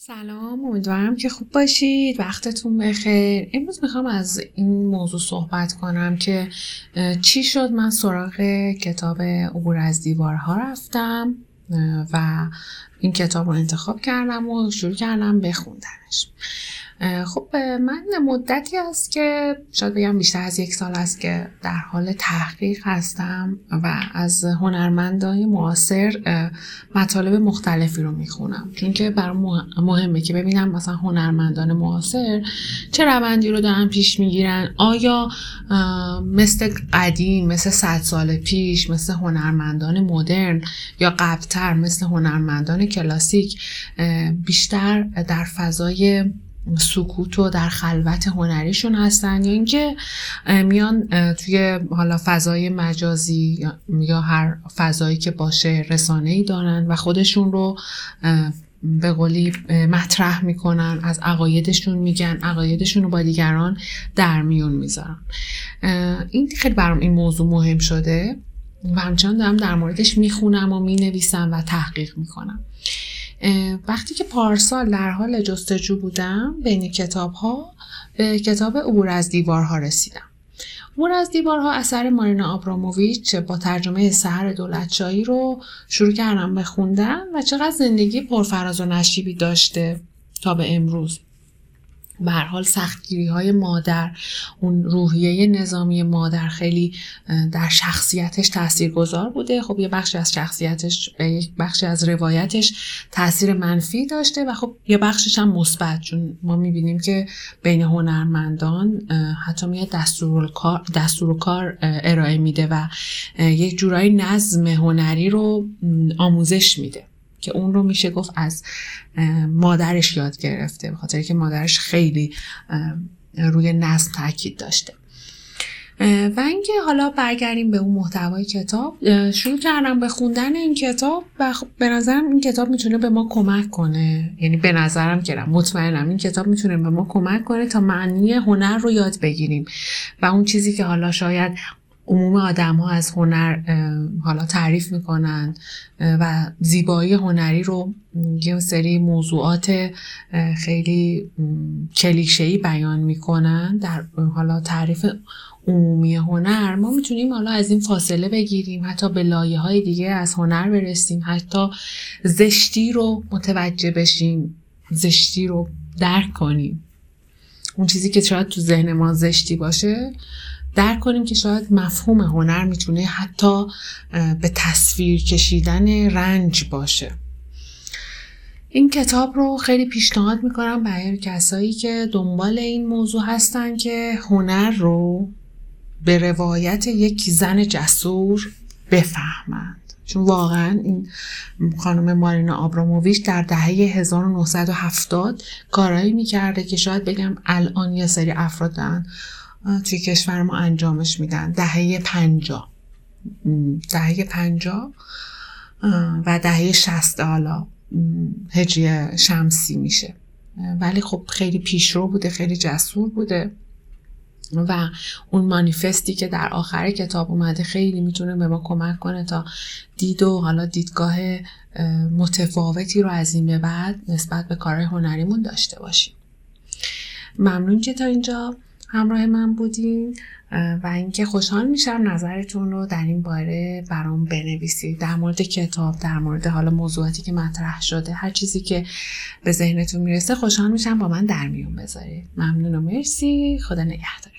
سلام امیدوارم که خوب باشید. وقتتون بخیر. امروز می‌خوام از این موضوع صحبت کنم که چی شد؟ من سراغ کتاب عبور از دیوارها رفتم و این کتاب رو انتخاب کردم و شروع کردم بخوندنش. خب من مدتی است که شاید بگم بیشتر از یک سال است که در حال تحقیق هستم و از هنرمندای معاصر مطالب مختلفی رو می‌خونم. چون که برام مهمه که ببینم مثلا هنرمندان معاصر چه روندی رو دارن پیش می‌گیرن. آیا مثل قدیم مثل صد سال پیش مثل هنرمندان مدرن یا قبلتر مثل هنرمندان کلاسیک بیشتر در فضای سکوت و در خلوت هنریشون هستن یا اینکه میان توی حالا فضای مجازی یا هر فضایی که باشه رسانه ای دارن و خودشون رو به قولی مطرح می‌کنن از عقایدشون میگن عقایدشون رو با دیگران در میون می‌ذارن. این خیلی برام این موضوع مهم شده و همچنان دارم در موردش می‌خونم و می‌نویسم و تحقیق می‌کنم. وقتی که پارسال در حال جستجو بودم بین کتاب ها به کتاب عبور از دیوارها رسیدم. عبور از دیوارها اثر مارینا آبراموویچ با ترجمه سهر دولتشاهی رو شروع کردم بخوندن و چقدر زندگی پرفراز و نشیبی داشته تا به امروز. به حال سختگیری های مادر اون روحیه نظامی مادر خیلی در شخصیتش تأثیر گذار بوده. خب یه بخشی از شخصیتش یک بخشی از روایتش تاثیر منفی داشته و خب یه بخشش هم مثبت. چون ما می‌بینیم که بین هنرمندان حتی میاد دستور کار, دستور کار ارائه میده و یک جورایی نظم هنری رو آموزش میده. که اون رو میشه گفت از مادرش یاد گرفته به خاطر که مادرش خیلی روی نظم تاکید داشته. و اینکه حالا برگردیم به اون محتوای کتاب شروع کردم به خوندن این کتاب و خب به نظرم این کتاب می‌تونه به ما کمک کنه. یعنی به نظرم که مطمئنم این کتاب می‌تونه به ما کمک کنه تا معنی هنر رو یاد بگیریم. و اون چیزی که حالا شاید عموم آدم ها از هنر حالا تعریف می‌کنن و زیبایی هنری رو یه سری موضوعات خیلی کلیشه‌ای بیان می‌کنن در حالا تعریف عمومی هنر. ما می‌تونیم حالا از این فاصله بگیریم حتی به لایه های دیگه از هنر برسیم حتی زشتی رو متوجه بشیم زشتی رو درک کنیم. اون چیزی که شاید تو ذهن ما زشتی باشه درک کنیم که شاید مفهوم هنر می‌تونه حتی به تصویر کشیدن رنج باشه. این کتاب رو خیلی پیشنهاد می‌کنم برای کسایی که دنبال این موضوع هستن که هنر رو به روایت یک زن جسور بفهمند. چون واقعا این خانم مارینا آبراموویچ در دهه 1970 کارایی می‌کرده که شاید بگم الان یه سری افراد توی کشور ما انجامش میدن. دهه پنجا. دهه پنجا و دهه شست حالا. هجری شمسی میشه. ولی خب خیلی پیشرو بوده خیلی جسور بوده. و اون مانیفستی که در آخر کتاب اومده خیلی می‌تونه به ما کمک کنه تا دید و حالا دیدگاه متفاوتی رو از این به بعد نسبت به کارهای هنریمون داشته باشیم. ممنون که تا اینجا. همراه من بودین. و اینکه خوشحال میشم نظرتون رو در این باره برام بنویسید. در مورد کتاب در مورد حالا موضوعاتی که مطرح شده هر چیزی که به ذهنتون می‌رسه خوشحال میشم با من در میون بذارید. ممنون و مرسی. خدا نگهدار